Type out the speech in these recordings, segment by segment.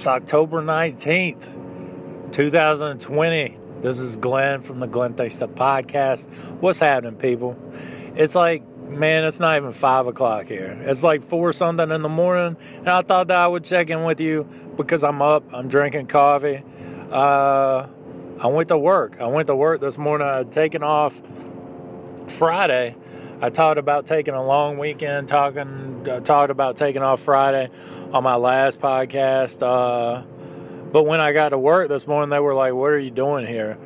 It's October 19th, 2020. This is Glenn from the Glenn Thinks Stuff podcast. What's happening, people? It's like, man, it's not even 5 o'clock here. It's like 4 something in the morning. And I thought that I would check in with you because I'm up, I'm drinking coffee. Uh, I went to work. I went to work this morning. I had taken off Friday. I talked about taking a long weekend, talking, uh, talked about taking off Friday on my last podcast. Uh, but when I got to work this morning, they were like, "What are you doing here?"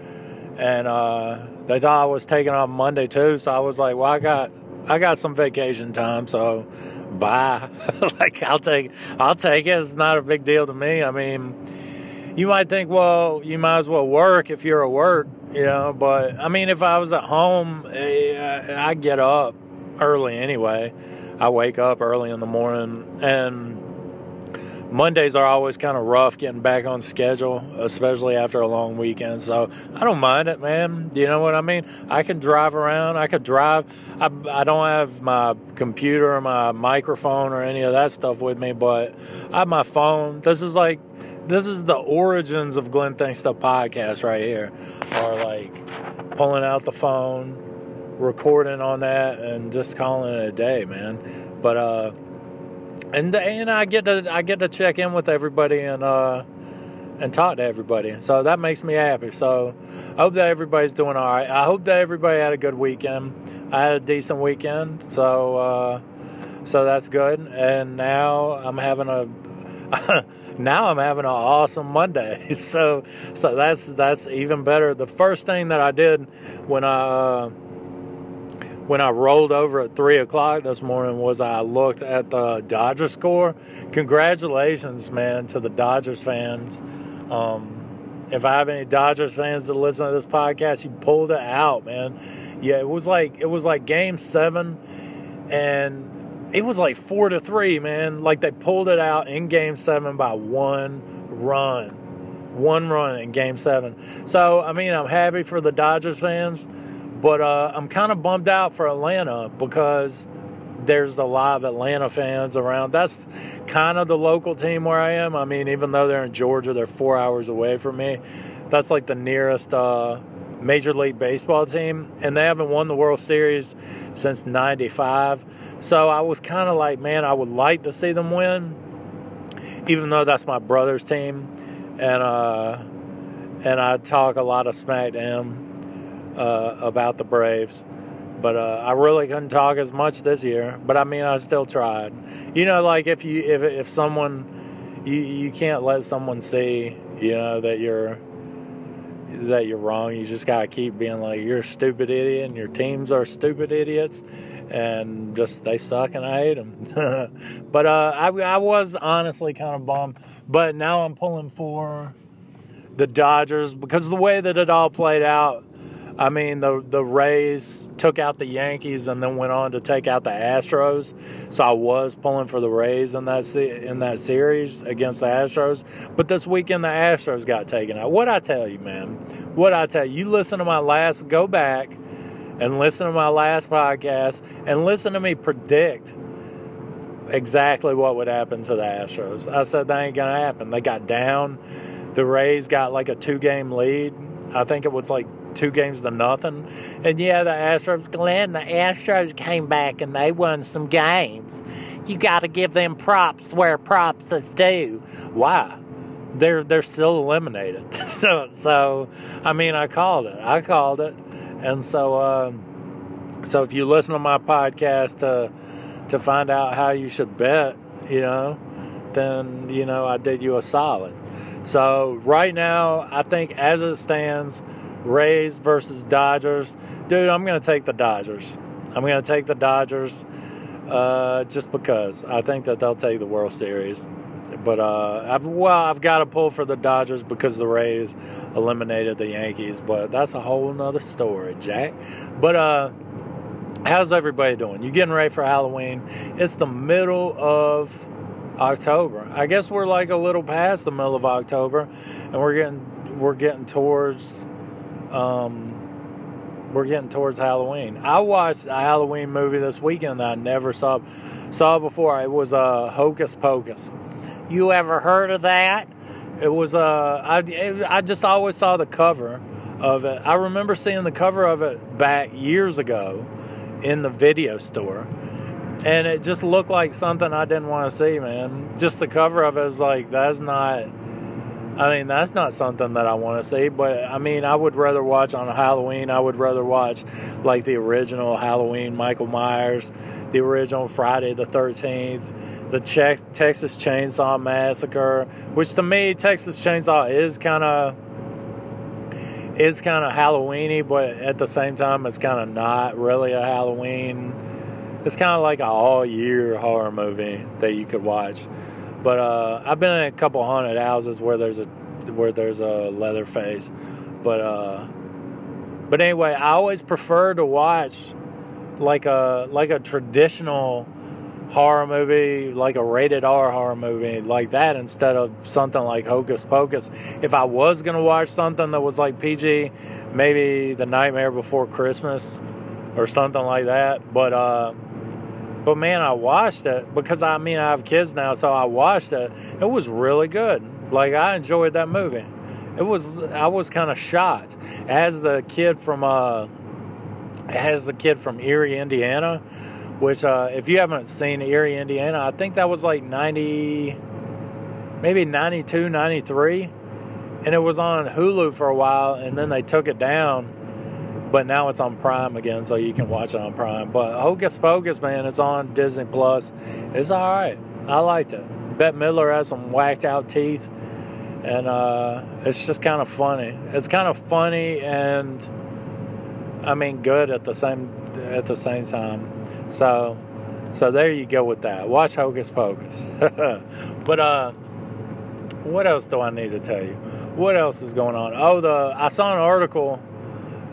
And uh, they thought I was taking off Monday too. So I was like, "Well, I got I got some vacation time, so bye." like I'll take I'll take it. It's not a big deal to me. I mean, you might think, well, you might as well work if you're at work, you know. But I mean, if I was at home, eh, I get up early anyway. I wake up early in the morning and Mondays are always kind of rough getting back on schedule, especially after a long weekend. So I don't mind it, man. You know what I mean? I can drive around. I could drive. I, I don't have my computer or my microphone or any of that stuff with me, but I have my phone. This is like, this is the origins of Glenn Thinks Stuff podcast right here. Or like pulling out the phone, recording on that, and just calling it a day, man. But, uh, and and I get to I get to check in with everybody and uh and talk to everybody. So that makes me happy. So I hope that everybody's doing all right. I hope that everybody had a good weekend. I had a decent weekend. So uh so that's good. And now I'm having a now I'm having an awesome Monday. So so that's that's even better. The first thing that I did when I uh, when I rolled over at three o'clock this morning was I looked at the Dodger score. Congratulations, man, to the Dodgers fans. Um, if I have any Dodgers fans that listen to this podcast, you pulled it out, man. Yeah, it was like it was like Game Seven, and it was like four to three, man. Like they pulled it out in Game Seven by one run, one run in Game Seven. So I mean, I'm happy for the Dodgers fans. But uh, I'm kind of bummed out for Atlanta because there's a lot of Atlanta fans around. That's kind of the local team where I am. I mean, even though they're in Georgia, they're four hours away from me. That's like the nearest uh, Major League Baseball team, and they haven't won the World Series since '95. So I was kind of like, man, I would like to see them win, even though that's my brother's team, and uh, and I talk a lot of smack to him uh, about the Braves. But uh, I really couldn't talk as much this year. But I mean, I still tried. You know, like if you if if someone you you can't let someone see you know that you're that you're wrong. You just gotta keep being like you're a stupid idiot, and your teams are stupid idiots, and just they suck, and I hate them. but uh, I I was honestly kind of bummed. But now I'm pulling for the Dodgers because the way that it all played out I mean, the the Rays took out the Yankees and then went on to take out the Astros. So I was pulling for the Rays in that in that series against the Astros. But this weekend the Astros got taken out. What I tell you, man? What I tell you? You listen to my last. Go back and listen to my last podcast and listen to me predict exactly what would happen to the Astros. I said that ain't gonna happen. They got down. The Rays got like a two game lead. I think it was like two games to nothing. And yeah, the Astros, Glenn, the Astros came back and they won some games. You got to give them props where props is due. Why? They're they're still eliminated. so so I mean I called it. I called it. And so uh, so if you listen to my podcast to to find out how you should bet, you know, then you know I did you a solid. So right now, I think as it stands, Rays versus Dodgers. Dude, I'm going to take the Dodgers. I'm going to take the Dodgers uh, just because I think that they'll take the World Series. But uh, I've, well, I've got to pull for the Dodgers because the Rays eliminated the Yankees. But that's a whole nother story, Jack. But uh, how's everybody doing? You getting ready for Halloween? It's the middle of October. I guess we're like a little past the middle of October, and we're getting we're getting towards um, we're getting towards Halloween. I watched a Halloween movie this weekend that I never saw saw before. It was uh, Hocus Pocus. You ever heard of that? it was uh I it, I just always saw the cover of it. I remember seeing the cover of it back years ago in the video store. And it just looked like something I didn't want to see, man. Just the cover of it was like that's not I mean, that's not something that I want to see, but I mean, I would rather watch on Halloween. I would rather watch like the original Halloween Michael Myers, the original Friday the 13th, the Texas Chainsaw Massacre, which to me, Texas Chainsaw is kind of is kind of Halloweeny, but at the same time, it's kind of not really a Halloween. It's kind of like an all year horror movie that you could watch. But uh, I've been in a couple haunted houses where there's a where there's a Leatherface, but uh, but anyway, I always prefer to watch like a like a traditional horror movie, like a rated R horror movie like that, instead of something like Hocus Pocus. If I was gonna watch something that was like PG, maybe The Nightmare Before Christmas or something like that. But uh, but man, I watched it because I mean I have kids now, so I watched it. It was really good. Like I enjoyed that movie. It was I was kind of shocked as the kid from uh as the kid from Erie, Indiana, which uh if you haven't seen Erie, Indiana, I think that was like 90 maybe 92, 93 and it was on Hulu for a while and then they took it down but now it's on Prime again, so you can watch it on Prime. But Hocus Pocus, man, it's on Disney Plus. It's all right. I liked it. Bette Midler has some whacked out teeth, and uh, it's just kind of funny. It's kind of funny and I mean good at the same at the same time. So so there you go with that. Watch Hocus Pocus. but uh, what else do I need to tell you? What else is going on? Oh, the I saw an article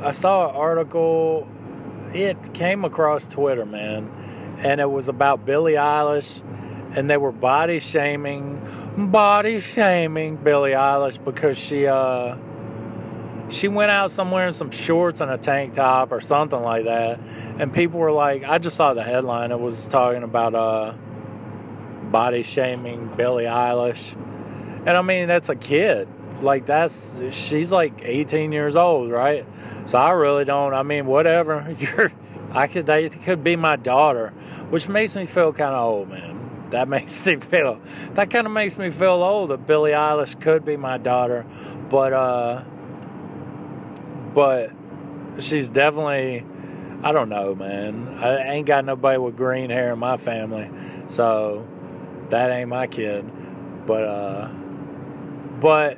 I saw an article. It came across Twitter, man, and it was about Billie Eilish, and they were body shaming, body shaming Billie Eilish because she uh she went out somewhere in some shorts and a tank top or something like that, and people were like, I just saw the headline. It was talking about uh body shaming Billie Eilish, and I mean that's a kid like that's she's like 18 years old, right? So I really don't. I mean, whatever. You're, I could that could be my daughter, which makes me feel kind of old, man. That makes me feel that kind of makes me feel old that Billie Eilish could be my daughter, but uh, but she's definitely. I don't know, man. I ain't got nobody with green hair in my family, so that ain't my kid. But uh, but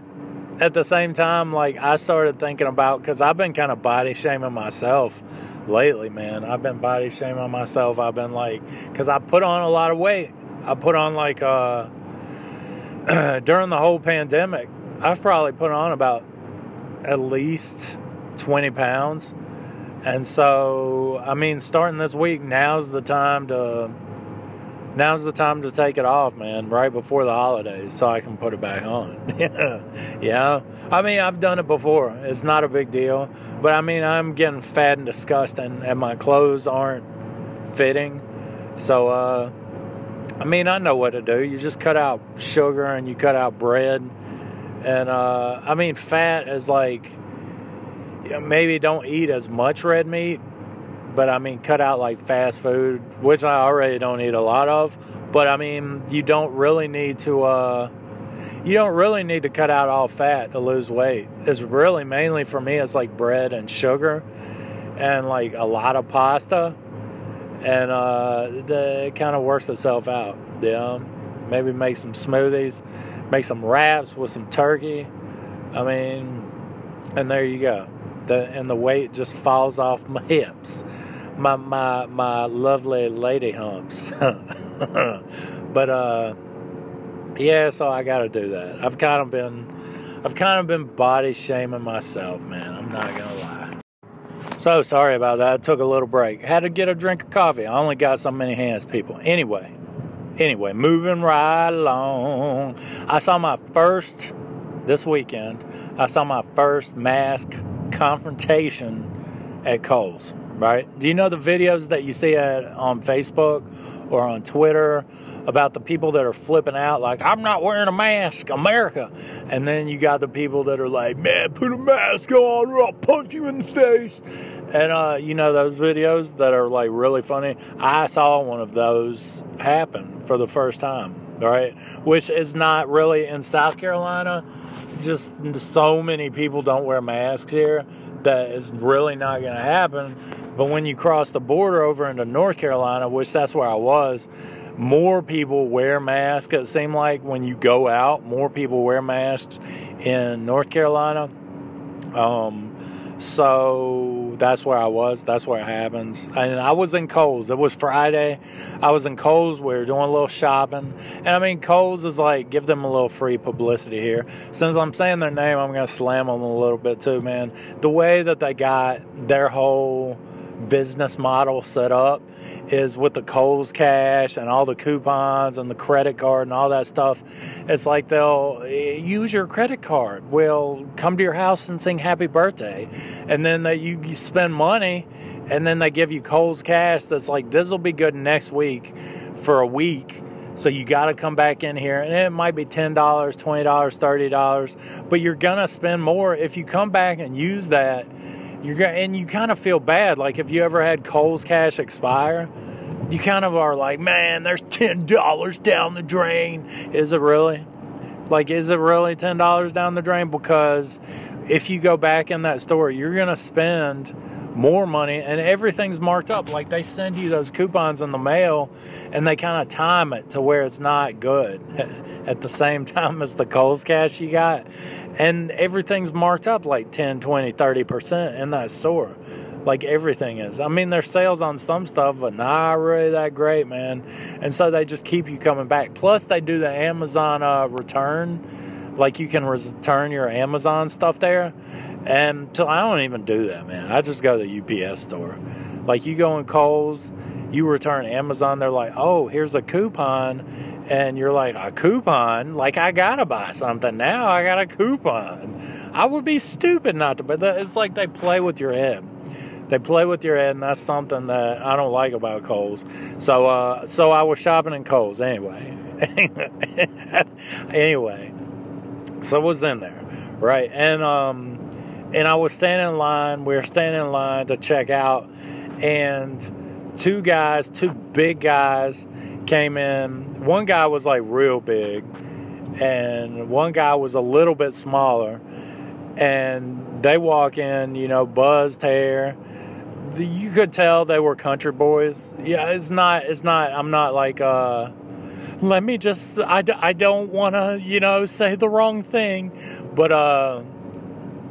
at the same time, like I started thinking about because I've been kind of body shaming myself lately, man. I've been body shaming myself. I've been like, because I put on a lot of weight. I put on like uh during the whole pandemic. I've probably put on about at least twenty pounds, and so I mean, starting this week, now's the time to now's the time to take it off, man, right before the holidays so I can put it back on. yeah. I mean, I've done it before. It's not a big deal. But I mean, I'm getting fat and disgusting and my clothes aren't fitting. So, uh, I mean, I know what to do. You just cut out sugar and you cut out bread. And, uh, I mean, fat is like, maybe don't eat as much red meat, but I mean, cut out like fast food, which I already don't eat a lot of. But I mean, you don't really need to. Uh, you don't really need to cut out all fat to lose weight. It's really mainly for me. It's like bread and sugar, and like a lot of pasta, and uh, the, it kind of works itself out. Yeah, maybe make some smoothies, make some wraps with some turkey. I mean, and there you go the and the weight just falls off my hips, my my my lovely lady humps. but uh, yeah, so I got to do that. I've kind of been, I've kind of been body shaming myself, man. I'm not gonna lie. So sorry about that. I took a little break. Had to get a drink of coffee. I only got so many hands, people. Anyway, anyway, moving right along. I saw my first this weekend. I saw my first mask confrontation at Kohl's. right? Do you know the videos that you see at, on Facebook or on Twitter about the people that are flipping out like I'm not wearing a mask, America. And then you got the people that are like, "Man, put a mask on or I'll punch you in the face." And uh, you know those videos that are like really funny. I saw one of those happen for the first time, right? Which is not really in South Carolina. Just so many people don't wear masks here that is really not going to happen. But when you cross the border over into North Carolina, which that's where I was, more people wear masks. It seemed like when you go out, more people wear masks in North Carolina. Um, so that's where I was. That's where it happens. And I was in Kohl's. It was Friday. I was in Kohl's. We were doing a little shopping. And I mean, Kohl's is like, give them a little free publicity here. Since I'm saying their name, I'm going to slam them a little bit too, man. The way that they got their whole business model set up is with the Kohl's cash and all the coupons and the credit card and all that stuff. It's like they'll eh, use your credit card. Will come to your house and sing happy birthday. And then they, you, you spend money and then they give you Kohl's cash that's like, this will be good next week for a week. So you got to come back in here, and it might be ten dollars, twenty dollars, thirty dollars, but you're gonna spend more if you come back and use that you're and you kind of feel bad. Like if you ever had Kohl's cash expire, you kind of are like, man, there's ten dollars down the drain. Is it really? Like, is it really ten dollars down the drain? Because if you go back in that store, you're gonna spend more money and everything's marked up. Like they send you those coupons in the mail and they kind of time it to where it's not good at the same time as the Kohl's cash you got. And everything's marked up like 10, 20, 30% in that store. Like everything is. I mean, there's sales on some stuff, but not really that great, man. And so they just keep you coming back. Plus, they do the Amazon uh, return. Like you can return your Amazon stuff there and I don't even do that, man. I just go to the UPS store. Like you go in Kohl's, you return Amazon, they're like, oh, here's a coupon. And you're like, a coupon? Like I gotta buy something now. I got a coupon. I would be stupid not to, but it's like they play with your head. They play with your head, and that's something that I don't like about Kohl's. So, uh, so I was shopping in Kohl's anyway. anyway, so I was in there, right? And um, and I was standing in line. We were standing in line to check out, and two guys, two big guys, came in. One guy was like real big, and one guy was a little bit smaller. And they walk in, you know, buzzed hair. You could tell they were country boys. Yeah, it's not. It's not. I'm not like. uh let me just I, I don't want to you know say the wrong thing but uh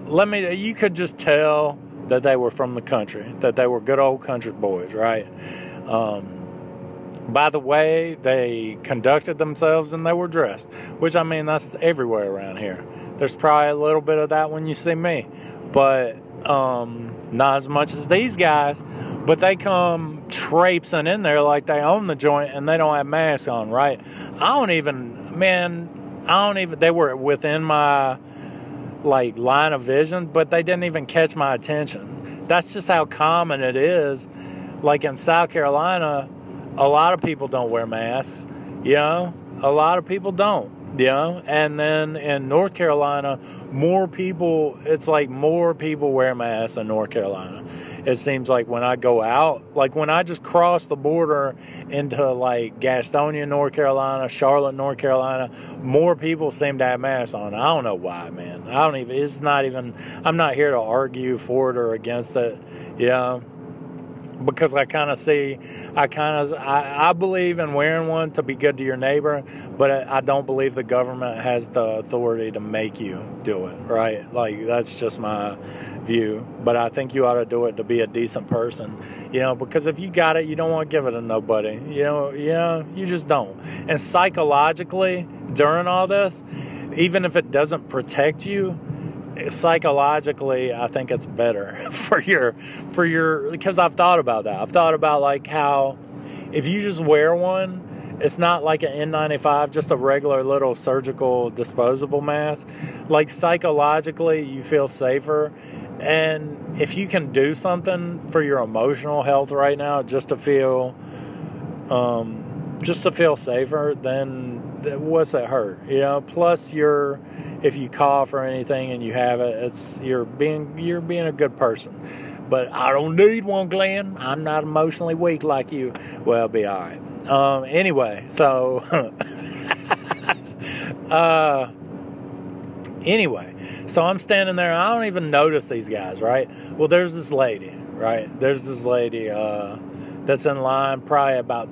let me you could just tell that they were from the country that they were good old country boys right? Um, by the way they conducted themselves and they were dressed which i mean that's everywhere around here. There's probably a little bit of that when you see me but um, not as much as these guys but they come traipsing in there like they own the joint and they don't have masks on right? I don't even man i don't even they were within my like line of vision, but they didn't even catch my attention. That's just how common it is. Like in South Carolina, a lot of people don't wear masks, you know, a lot of people don't know and then in north carolina more people it's like more people wear masks in north carolina. It seems like when i go out like when i just cross the border into like gastonia north carolina charlotte north carolina more people seem to have masks on. I don't know why man. I don't even it's not even i'm not here to argue for it or against it know because I kind of see, I kind of, I, I, believe in wearing one to be good to your neighbor, but I, I, don't believe the government has the authority to make you do it, right? Like, that's just my view. But I think you ought to do it to be a decent person, you know, because if you got it, you don't want to give it to nobody, you know, you know, you just don't. And psychologically, during all this, even if it doesn't protect you, psychologically i think it's better for your for your because i've thought about that i've thought about like how if you just wear one it's not like an N95, just a regular little surgical disposable mask. Like psychologically, you feel safer. And if you can do something for your emotional health right now, just to feel, um, just to feel safer, then what's that hurt? You know. Plus, you're if you cough or anything and you have it, it's you're being you're being a good person. But I don't need one, Glenn. I'm not emotionally weak like you. Well, be all right. Um, anyway, so uh, anyway, so I'm standing there. I don't even notice these guys, right? Well, there's this lady, right? There's this lady uh, that's in line, probably about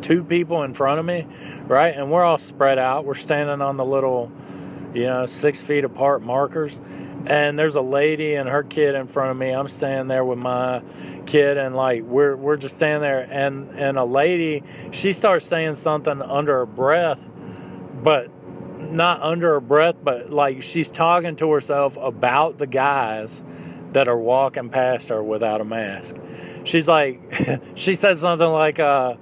two people in front of me, right? And we're all spread out. We're standing on the little, you know, six feet apart markers and there's a lady and her kid in front of me. I'm standing there with my kid, and like we're we're just standing there, and and a lady she starts saying something under her breath, but not under her breath, but like she's talking to herself about the guys that are walking past her without a mask. She's like, she says something like, uh,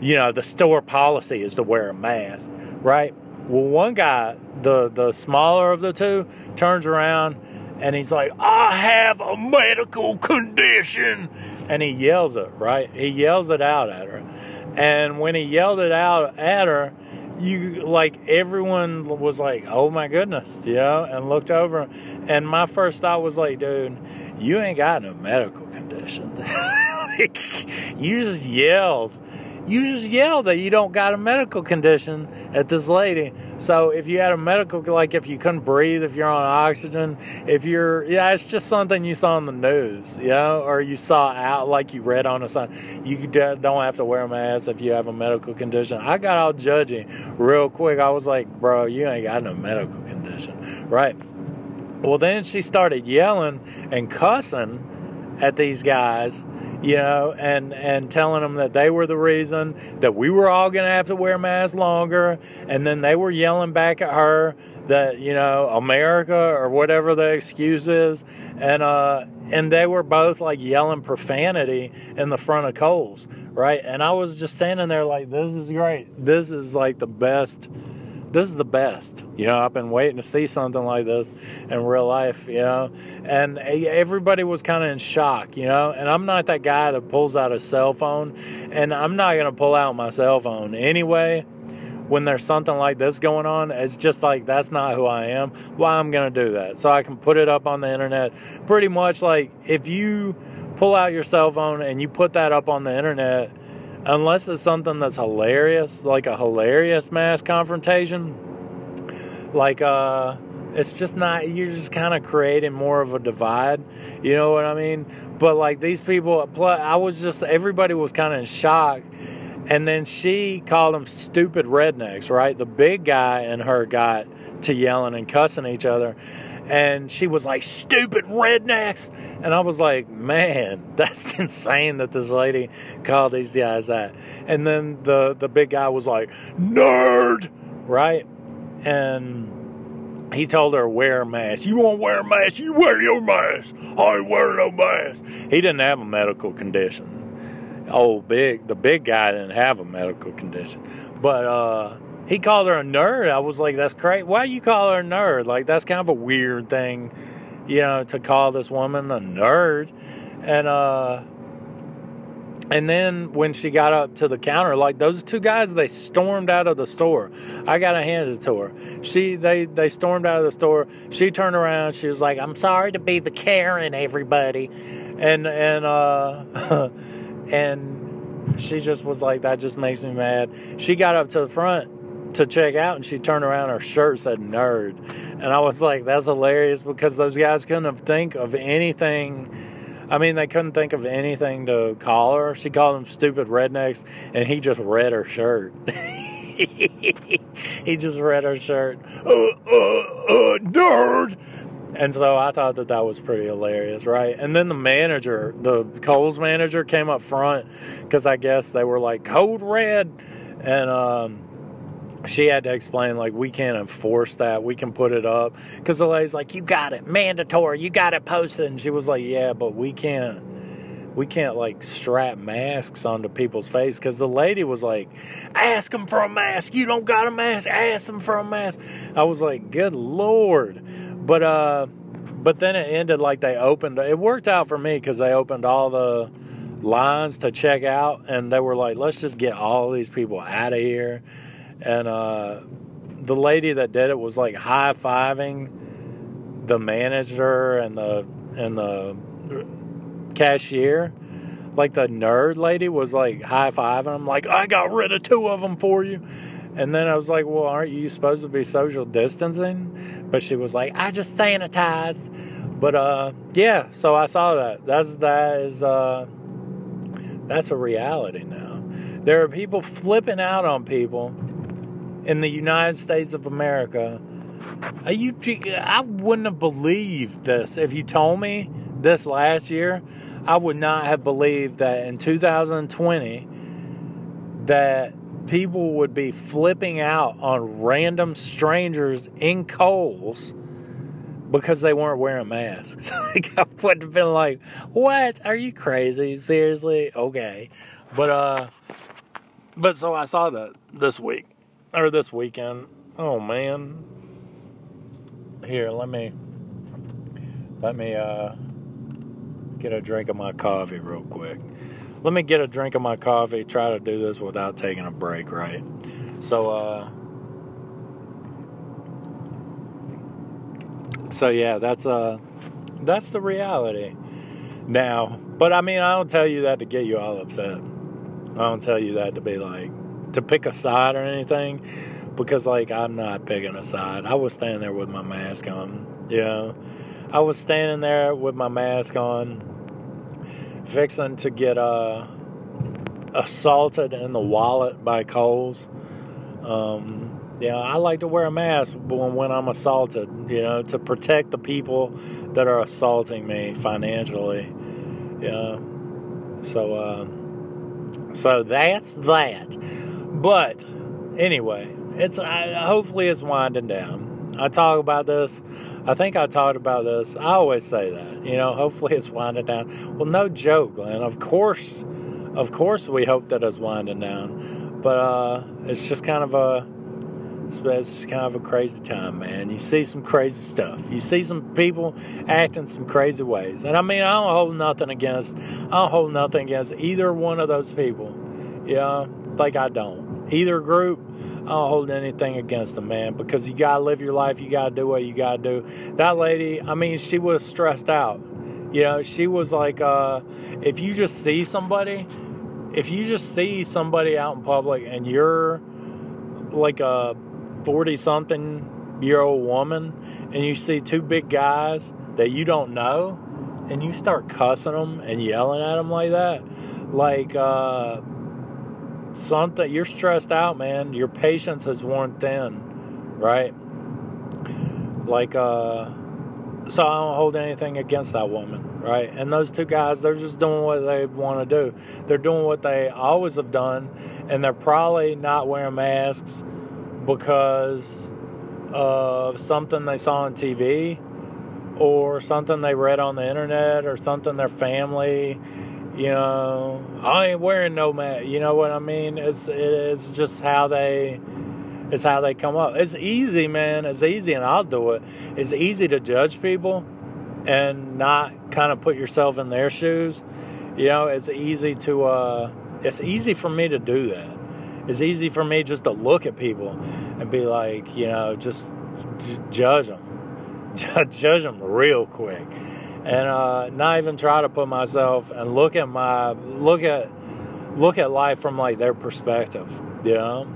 you know, the store policy is to wear a mask, right? Well, one guy, the the smaller of the two, turns around and he's like, "I have a medical condition," and he yells it. Right? He yells it out at her, and when he yelled it out at her, you like everyone was like, "Oh my goodness," you know, and looked over, and my first thought was like, "Dude, you ain't got no medical condition." you just yelled you just yell that you don't got a medical condition at this lady. So if you had a medical, like if you couldn't breathe, if you're on oxygen, if you're, yeah, it's just something you saw on the news, you know, or you saw out like you read on a sign. You don't have to wear a mask if you have a medical condition. I got all judging real quick. I was like, bro, you ain't got no medical condition, right? Well, then she started yelling and cussing at these guys you know, and and telling them that they were the reason that we were all going to have to wear masks longer, and then they were yelling back at her that you know America or whatever the excuse is, and uh, and they were both like yelling profanity in the front of Kohl's, right? And I was just standing there like, this is great. This is like the best this is the best. You know, I've been waiting to see something like this in real life, you know. And everybody was kind of in shock, you know. And I'm not that guy that pulls out a cell phone, and I'm not going to pull out my cell phone anyway. When there's something like this going on, it's just like that's not who I am. Why I'm going to do that? So I can put it up on the internet. Pretty much like if you pull out your cell phone and you put that up on the internet, unless it's something that's hilarious, like a hilarious mass confrontation, like uh it's just not you're just kind of creating more of a divide you know what i mean? But like these people plus i was just everybody was kind of in shock. And then she called them stupid rednecks right? The big guy and her got to yelling and cussing each other and she was like, stupid rednecks. And I was like, man, that's insane that this lady called these guys that. And then the, the big guy was like, nerd, right? And he told her, wear a mask. You won't wear a mask? You wear your mask. I wear no mask. He didn't have a medical condition. Oh, big, the big guy didn't have a medical condition. But, uh, he called her a nerd. I was like, that's crazy. Why you call her a nerd? Like, that's kind of a weird thing, you know, to call this woman a nerd. And, uh, and then when she got up to the counter, like those two guys, they stormed out of the store. I got to hand it to her. She, they, they stormed out of the store. She turned around. She was like, "I'm sorry to be the Karen, everybody," and and uh, and she just was like, "That just makes me mad." She got up to the front to check out and she turned around her shirt said nerd. And i was like that's hilarious because those guys couldn't think of anything. I mean they couldn't think of anything to call her. She called them stupid rednecks and he just read her shirt. He just read her shirt. Uh, uh, uh, nerd! And so I thought that that was pretty hilarious, right? And then the manager, the Kohl's manager, came up front because I guess they were like code red, and um, she had to explain like we can't enforce that we can put it up because the lady's like you got it mandatory you got it posted and she was like yeah but we can't we can't like strap masks onto people's face because the lady was like, ask them for a mask. You don't got a mask. Ask them for a mask. I was like, good lord. But uh, but then it ended like they opened. It worked out for me because they opened all the lines to check out, and they were like, let's just get all these people out of here. And uh, the lady that did it was like high fiving the manager and the and the cashier. Like the nerd lady was like high fiving him, like I got rid of two of them for you. And then I was like, well, aren't you supposed to be social distancing? But she was like, I just sanitized. But uh, yeah, so I saw that. That's that is uh, that's a reality now. There are people flipping out on people in the United States of America. You, I wouldn't have believed this if you told me this last year. I would not have believed that in 2020 that people would be flipping out on random strangers in Kohl's because they weren't wearing masks. like I would have been like, "What? Are you crazy? Seriously? Okay." But uh but so I saw that this week or this weekend. Oh man. Here, let me let me uh get a drink of my coffee real quick let me get a drink of my coffee, try to do this without taking a break, right? So, uh, so yeah, that's uh, that's the reality now. But I mean, I don't tell you that to get you all upset. I don't tell you that to be like to pick a side or anything, because like I'm not picking a side. I was standing there with my mask on, you know. I was standing there with my mask on fixing to get uh, assaulted in the wallet by Kohl's. Um, you know, I like to wear a mask when, when I'm assaulted, you know, to protect the people that are assaulting me financially. Yeah. So, uh, so that's that. But anyway, it's uh, hopefully it's winding down. I talk about this I think I talked about this. I always say that, you know, hopefully it's winding down. Well, no joke, Glenn. Of course, of course we hope that it's winding down. But uh, it's just kind of a, it's just kind of a crazy time, man. You see some crazy stuff. You see some people acting some crazy ways. And I mean, I don't hold nothing against, I don't hold nothing against either one of those people. Yeah, like I don't. Either group, I don't hold anything against them, man, because you gotta live your life. You gotta do what you gotta do. That lady, I mean, she was stressed out. You know, she was like, uh, if you just see somebody, if you just see somebody out in public and you're like a 40 something year old woman and you see two big guys that you don't know and you start cussing them and yelling at them like that, like, uh, something you're stressed out, man. Your patience has worn thin, right? Like, uh, so I don't hold anything against that woman, right? And those two guys, they're just doing what they want to do. They're doing what they always have done, and they're probably not wearing masks because of something they saw on TV or something they read on the internet or something their family you know, I ain't wearing no mask. You know what I mean? It's it's just how they it's how they come up. It's easy, man. It's easy, and I'll do it. It's easy to judge people and not kind of put yourself in their shoes. You know, it's easy to uh, it's easy for me to do that. It's easy for me just to look at people and be like, you know, just j- judge them, judge them real quick and uh, not even try to put myself and look at my look at look at life from like their perspective you know?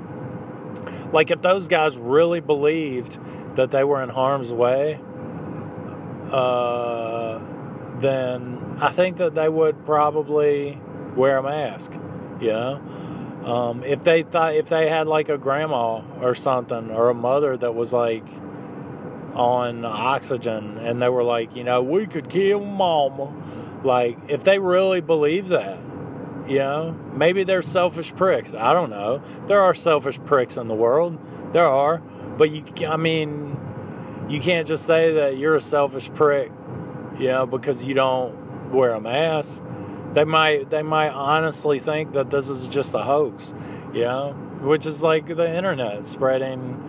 Like if those guys really believed that they were in harm's way uh, then i think that they would probably wear a mask you know? Um, if they thought if they had like a grandma or something or a mother that was like on oxygen and they were like, you know, we could kill mama. Like, if they really believe that, you know, maybe they're selfish pricks. I don't know. There are selfish pricks in the world. There are. But you, I mean, you can't just say that you're a selfish prick, you know, because you don't wear a mask. They might they might honestly think that this is just a hoax, you know, which is like the internet spreading.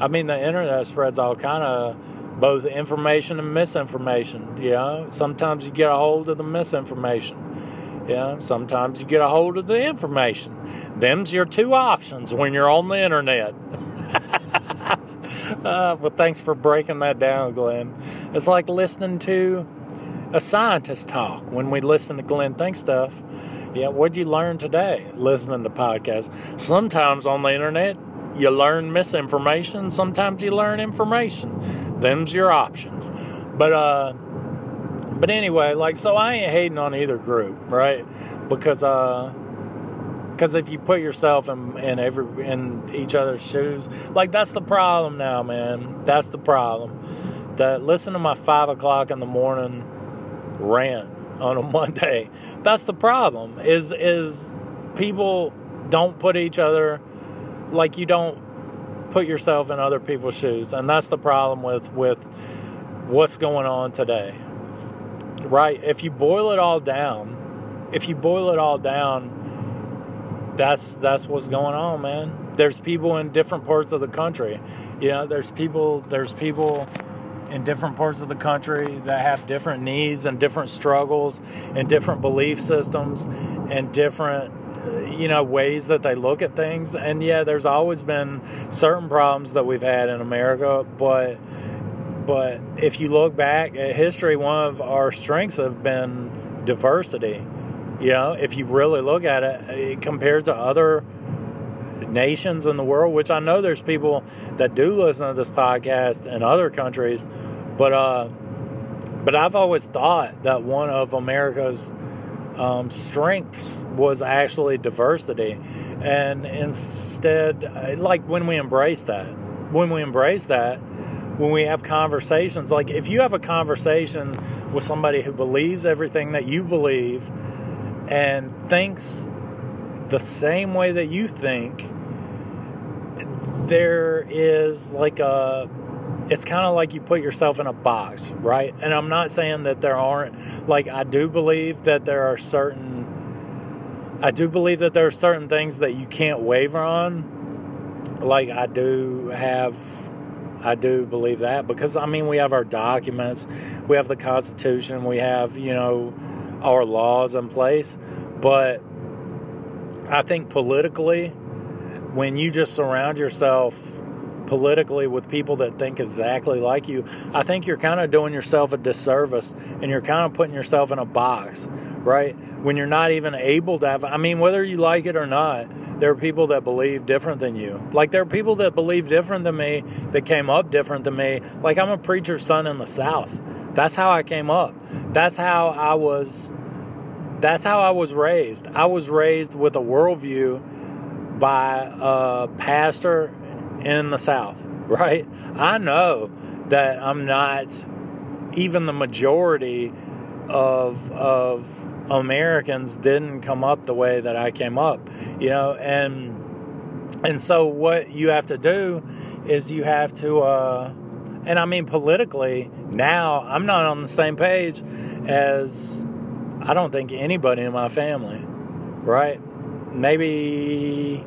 I mean, the internet spreads all kind of both information and misinformation. You know, sometimes you get a hold of the misinformation. Yeah, sometimes you get a hold of the information. Them's your two options when you're on the internet. uh, but thanks for breaking that down, Glenn. It's like listening to a scientist talk when we listen to Glenn think stuff. Yeah, what'd you learn today listening to podcasts? Sometimes on the internet, you learn misinformation. Sometimes you learn information. Them's your options. But uh, but anyway, like so, I ain't hating on either group, right? Because uh, because if you put yourself in, in every in each other's shoes, like that's the problem now, man. That's the problem. That listen to my five o'clock in the morning rant on a Monday. That's the problem. Is is people don't put each other like you don't put yourself in other people's shoes, and that's the problem with with what's going on today. Right? If you boil it all down, if you boil it all down, that's that's what's going on, man. There's people in different parts of the country. You know, there's people there's people in different parts of the country that have different needs and different struggles and different belief systems and different you know ways that they look at things. And yeah there's always been certain problems that we've had in America but but if you look back at history one of our strengths have been diversity. You know if you really look at it compared to other nations in the world, which I know there's people that do listen to this podcast in other countries, but uh, but I've always thought that one of America's um, strengths was actually diversity, and instead, like when we embrace that, when we embrace that, when we have conversations, like if you have a conversation with somebody who believes everything that you believe and thinks the same way that you think, there is like a it's kind of like you put yourself in a box, right? And I'm not saying that there aren't like I do believe that there are certain I do believe that there are certain things that you can't waver on. Like I do have I do believe that because I mean we have our documents, we have the constitution, we have, you know, our laws in place, but I think politically when you just surround yourself politically with people that think exactly like you, I think you're kind of doing yourself a disservice and you're kind of putting yourself in a box, right? When you're not even able to have, I mean, whether you like it or not, there are people that believe different than you. Like, there are people that believe different than me, that came up different than me. Like, I'm a preacher's son in the South. That's how I came up. That's how I was. That's how I was raised. I was raised with a worldview by a pastor in the South, right? I know that I'm not even the majority of of Americans didn't come up the way that I came up, you know, and and so what you have to do is you have to uh and I mean politically now I'm not on the same page as I don't think anybody in my family, right? Maybe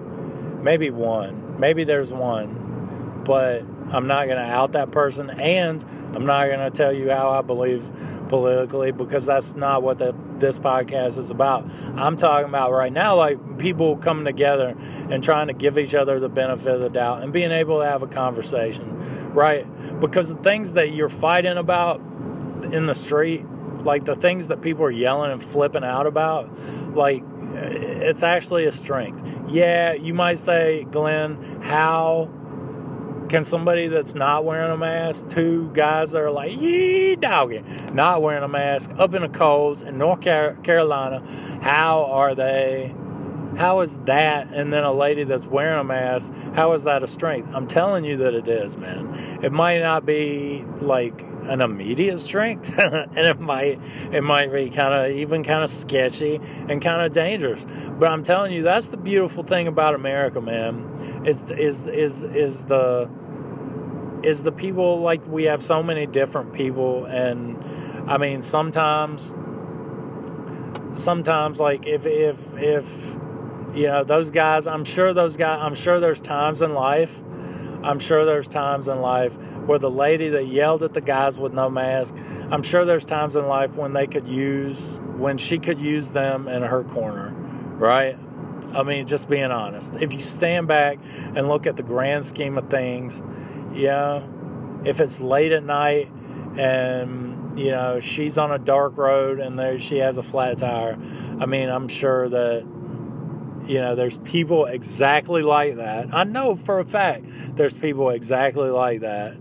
maybe one. Maybe there's one. But i'm not going to out that person and i'm not going to tell you how i believe politically because that's not what the, this podcast is about. I'm talking about right now like people coming together and trying to give each other the benefit of the doubt and being able to have a conversation right? Because the things that you're fighting about in the street like the things that people are yelling and flipping out about like it's actually a strength. Yeah you might say glenn how can somebody that's not wearing a mask two guys that are like yee doggy not wearing a mask up in the Kohl's in north carolina how are they how is that and then a lady that's wearing a mask how is that a strength? I'm telling you that it is man. It might not be like an immediate strength and it might it might be kind of even kind of sketchy and kind of dangerous. But i'm telling you that's the beautiful thing about america man is is is is the is the people like we have so many different people and i mean sometimes sometimes like if if if you know those guys i'm sure those guys i'm sure there's times in life i'm sure there's times in life where the lady that yelled at the guys with no mask i'm sure there's times in life when they could use when she could use them in her corner right? I mean just being honest. If you stand back and look at the grand scheme of things yeah if it's late at night and you know she's on a dark road and there she has a flat tire i mean i'm sure that you know there's people exactly like that i know for a fact there's people exactly like that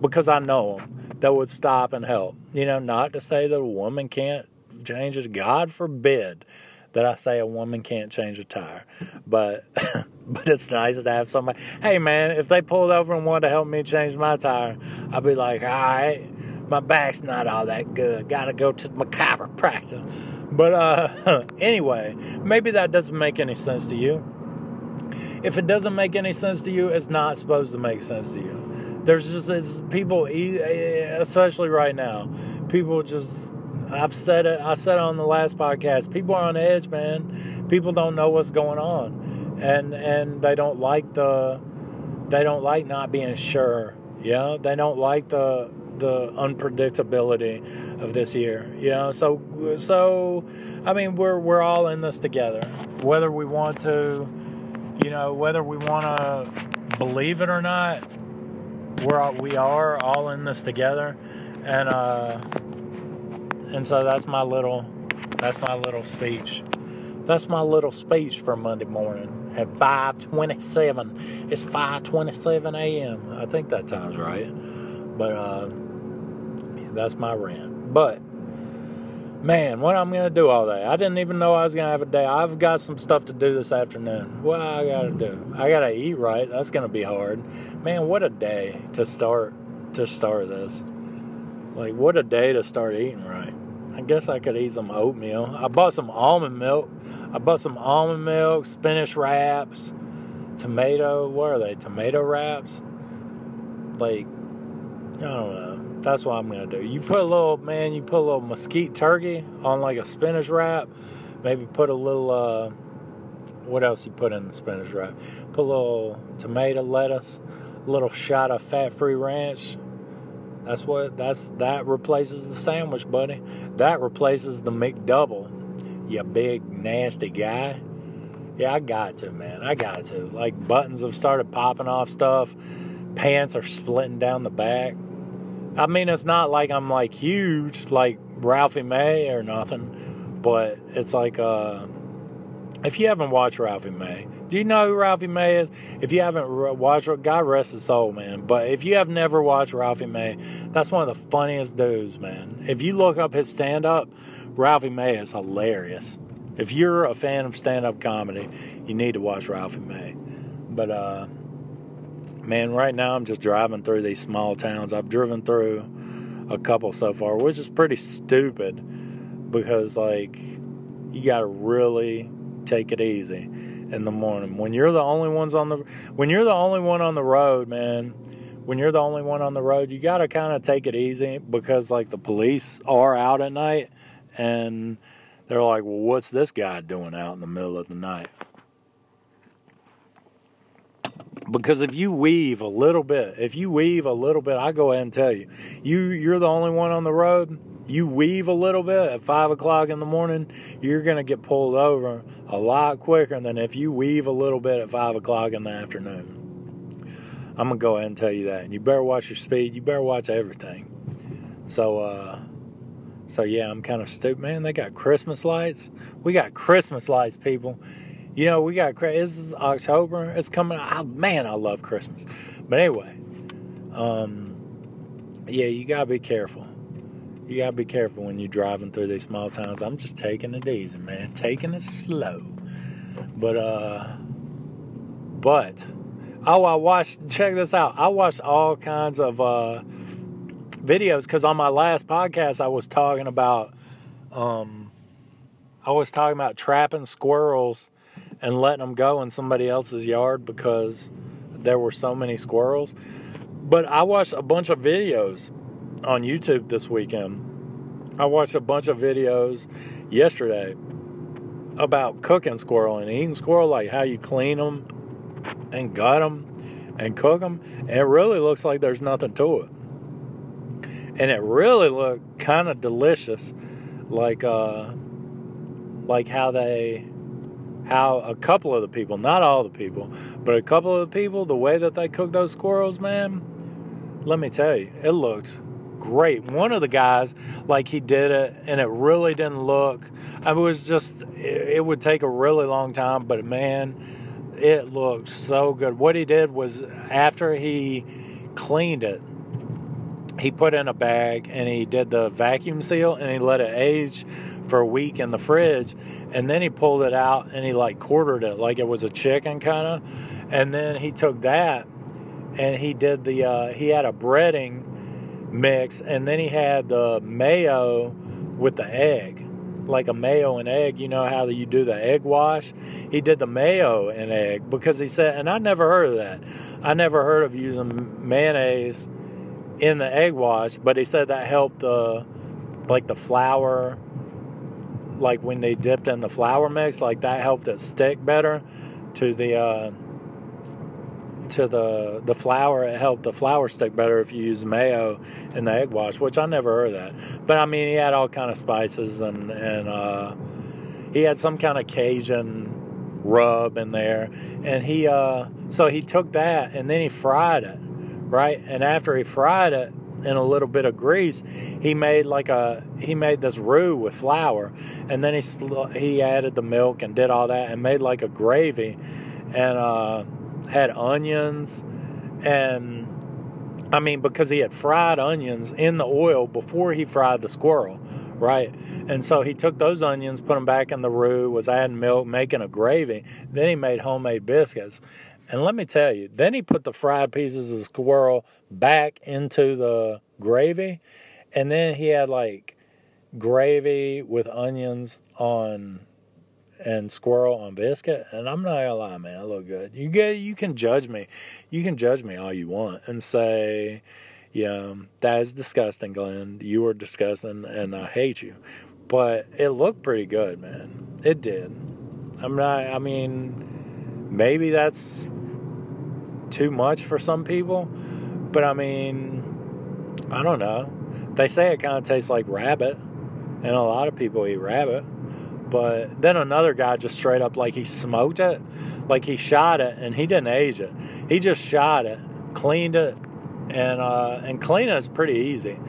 because i know them that would stop and help you know not to say that a woman can't change it god forbid that i say a woman can't change a tire but but it's nice to have somebody hey man if they pulled over and wanted to help me change my tire i'd be like all right my back's not all that good. Gotta go to my chiropractor. But uh, anyway, maybe that doesn't make any sense to you. If it doesn't make any sense to you, it's not supposed to make sense to you. There's just it's people, especially right now, people just. I've said it. I said it on the last podcast. People are on edge, man. People don't know what's going on, and and they don't like the. They don't like not being sure. Yeah, they don't like the the unpredictability of this year. You know, so so I mean we're we're all in this together. Whether we want to, you know, whether we want to believe it or not, we're all, we are all in this together, and uh, and so that's my little that's my little speech. That's my little speech for Monday morning at 5:27. It's 5:27 a.m. I think that time's right. But uh, that's my rant. But man, what I'm gonna do all day? I didn't even know I was gonna have a day. I've got some stuff to do this afternoon. What I gotta do? I gotta eat right. That's gonna be hard. Man, what a day to start to start this. Like what a day to start eating right. I guess I could eat some oatmeal. I bought some almond milk. I bought some almond milk, spinach wraps, tomato. What are they? Tomato wraps. Like I don't know that's what I'm gonna do. You put a little man, you put a little mesquite turkey on like a spinach wrap. Maybe put a little uh, what else you put in the spinach wrap? Put a little tomato, lettuce, a little shot of fat-free ranch. That's what that's that replaces the sandwich, buddy. That replaces the McDouble. You big nasty guy. Yeah, I got to, man. I got to. Like buttons have started popping off stuff. Pants are splitting down the back. I mean, it's not like I'm like huge like Ralphie May or nothing, but it's like uh, if you haven't watched Ralphie May, do you know who Ralphie May is? If you haven't watched, God rest his soul, man. But if you have never watched Ralphie May, that's one of the funniest dudes, man. If you look up his stand up, Ralphie May is hilarious. If you're a fan of stand up comedy, you need to watch Ralphie May. But uh, man, right now I'm just driving through these small towns. I've driven through a couple so far, which is pretty stupid because, like, you got to really take it easy in the morning. When you're the only ones on the when you're the only one on the road, man, when you're the only one on the road, you got to kind of take it easy because like the police are out at night and they're like, "Well, what's this guy doing out in the middle of the night?" Because if you weave a little bit, if you weave a little bit, I go ahead and tell you, you you're the only one on the road. You weave a little bit at five o'clock in the morning, you're gonna get pulled over a lot quicker than if you weave a little bit at five o'clock in the afternoon. I'm gonna go ahead and tell you that. And you better watch your speed. You better watch everything. So, uh, so yeah, I'm kind of stupid, man. They got Christmas lights. We got Christmas lights, people. You know, we got this is October. It's coming. Oh, man, I love Christmas. But anyway, um, yeah, you gotta be careful. You gotta be careful when you're driving through these small towns. I'm just taking it easy, man. Taking it slow. But uh, but oh, I watched. Check this out. I watched all kinds of uh videos because on my last podcast I was talking about um I was talking about trapping squirrels and letting them go in somebody else's yard because there were so many squirrels. But I watched a bunch of videos on YouTube this weekend. I watched a bunch of videos. yesterday about cooking squirrel and eating squirrel, like how you clean them and gut them and cook them. And it really looks like there's nothing to it. And it really looked kind of delicious, like uh, like how they how a couple of the people, not all the people, but a couple of the people, the way that they cooked those squirrels, man, let me tell you, it looked great. One of the guys, like he did it, and it really didn't look. I mean, it was just, it, it would take a really long time, but man, it looked so good. What he did was after he cleaned it, he put in a bag and he did the vacuum seal and he let it age for a week in the fridge. And then he pulled it out and he like quartered it like it was a chicken kind of and then he took that and he did the uh, he had a breading mix and then he had the mayo with the egg like a mayo and egg. You know how you do the egg wash? He did the mayo and egg because he said and i never heard of that. I never heard of using mayonnaise in the egg wash but he said that helped the like the flour like when they dipped in the flour mix, like that helped it stick better to the uh, to the the flour. It helped the flour stick better if you use mayo in the egg wash, which I never heard that. But I mean, he had all kind of spices and and uh, he had some kind of Cajun rub in there, and he uh, so he took that and then he fried it, right? And after he fried it, in a little bit of grease, he made like a he made this roux with flour, and then he he added the milk and did all that and made like a gravy, and uh, had onions, and I mean because he had fried onions in the oil before he fried the squirrel, right? And so he took those onions, put them back in the roux, was adding milk, making a gravy. Then he made homemade biscuits, and let me tell you, then he put the fried pieces of squirrel back into the gravy. And then he had like gravy with onions on and squirrel on biscuit. And I'm not gonna lie, man, it looked good. You get you can judge me. You can judge me all you want and say, yeah, that is disgusting, Glenn. You were disgusting and I hate you. But it looked pretty good, man. It did. I'm not I mean maybe that's too much for some people. But I mean, I don't know. They say it kind of tastes like rabbit, and a lot of people eat rabbit. But then another guy just straight up like he smoked it, like he shot it, and he didn't age it. He just shot it, cleaned it, and uh, and cleaning is pretty easy.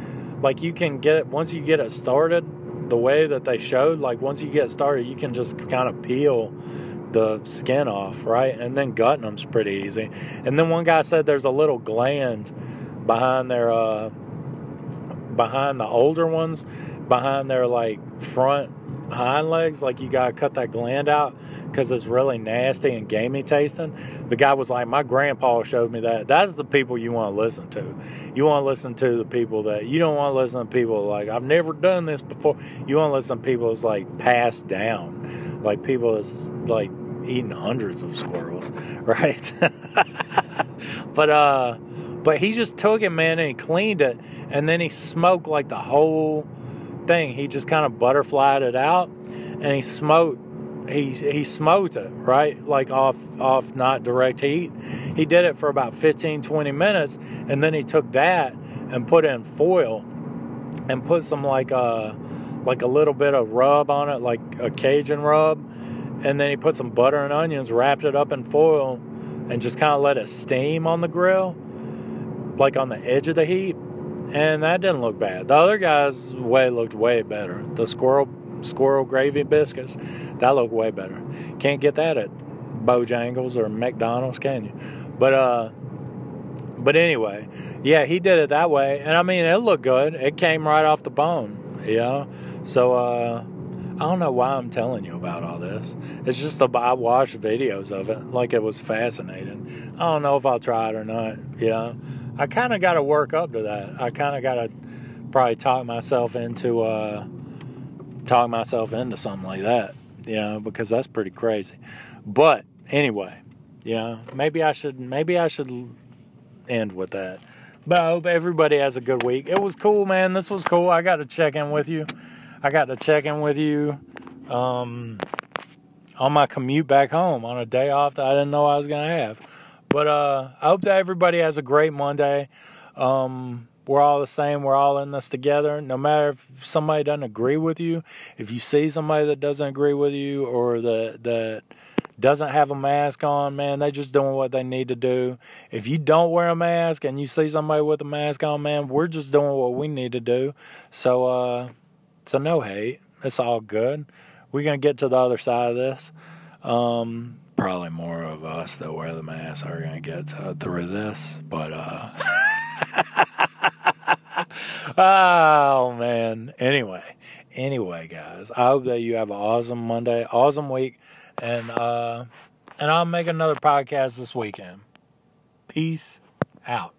Like you can get once you get it started, the way that they showed. Like once you get started, you can just kind of peel the skin off, right? And then gutting them's pretty easy. And then one guy said there's a little gland behind their uh, behind the older ones, behind their like front hind legs. Like you gotta cut that gland out because it's really nasty and gamey tasting. The guy was like, my grandpa showed me that. That's the people you want to listen to. You want to listen to the people that you don't want to listen to people like I've never done this before. You want to listen to people that's like passed down, like people that's like eaten hundreds of squirrels, right? but uh, but he just took it, man, and he cleaned it, and then he smoked like the whole thing. He just kind of butterflied it out, and he smoked. He he smoked it right, like off off not direct heat. He did it for about 15, 20 minutes, and then he took that and put in foil, and put some like uh like a little bit of rub on it, like a Cajun rub and then he put some butter and onions, wrapped it up in foil, and just kind of let it steam on the grill, like on the edge of the heat. And that didn't look bad. The other guy's way looked way better. The squirrel squirrel gravy biscuits, that looked way better. Can't get that at Bojangles or McDonald's, can you? But uh, but anyway, yeah, he did it that way, and I mean, it looked good. It came right off the bone, you know. So uh, I don't know why I'm telling you about all this. It's just a, I watched videos of it, like it was fascinating. I don't know if I'll try it or not. You know, I kind of got to work up to that. I kind of got to probably talk myself into uh, talk myself into something like that. You know, because that's pretty crazy. But anyway, you know, maybe I should maybe I should end with that. But I hope everybody has a good week. It was cool, man. This was cool. I got to check in with you. I got to check in with you um, on my commute back home on a day off that I didn't know I was gonna have. But uh, I hope that everybody has a great Monday. Um, we're all the same. We're all in this together. No matter if somebody doesn't agree with you, if you see somebody that doesn't agree with you or that that doesn't have a mask on, man, they're just doing what they need to do. If you don't wear a mask and you see somebody with a mask on, man, we're just doing what we need to do. So, uh, so no hate. It's all good. We're gonna get to the other side of this. Um, probably more of us that wear the mask are gonna get to, through this, but uh. oh man. Anyway, anyway, guys, I hope that you have an awesome Monday, awesome week, and uh, and I'll make another podcast this weekend. Peace out.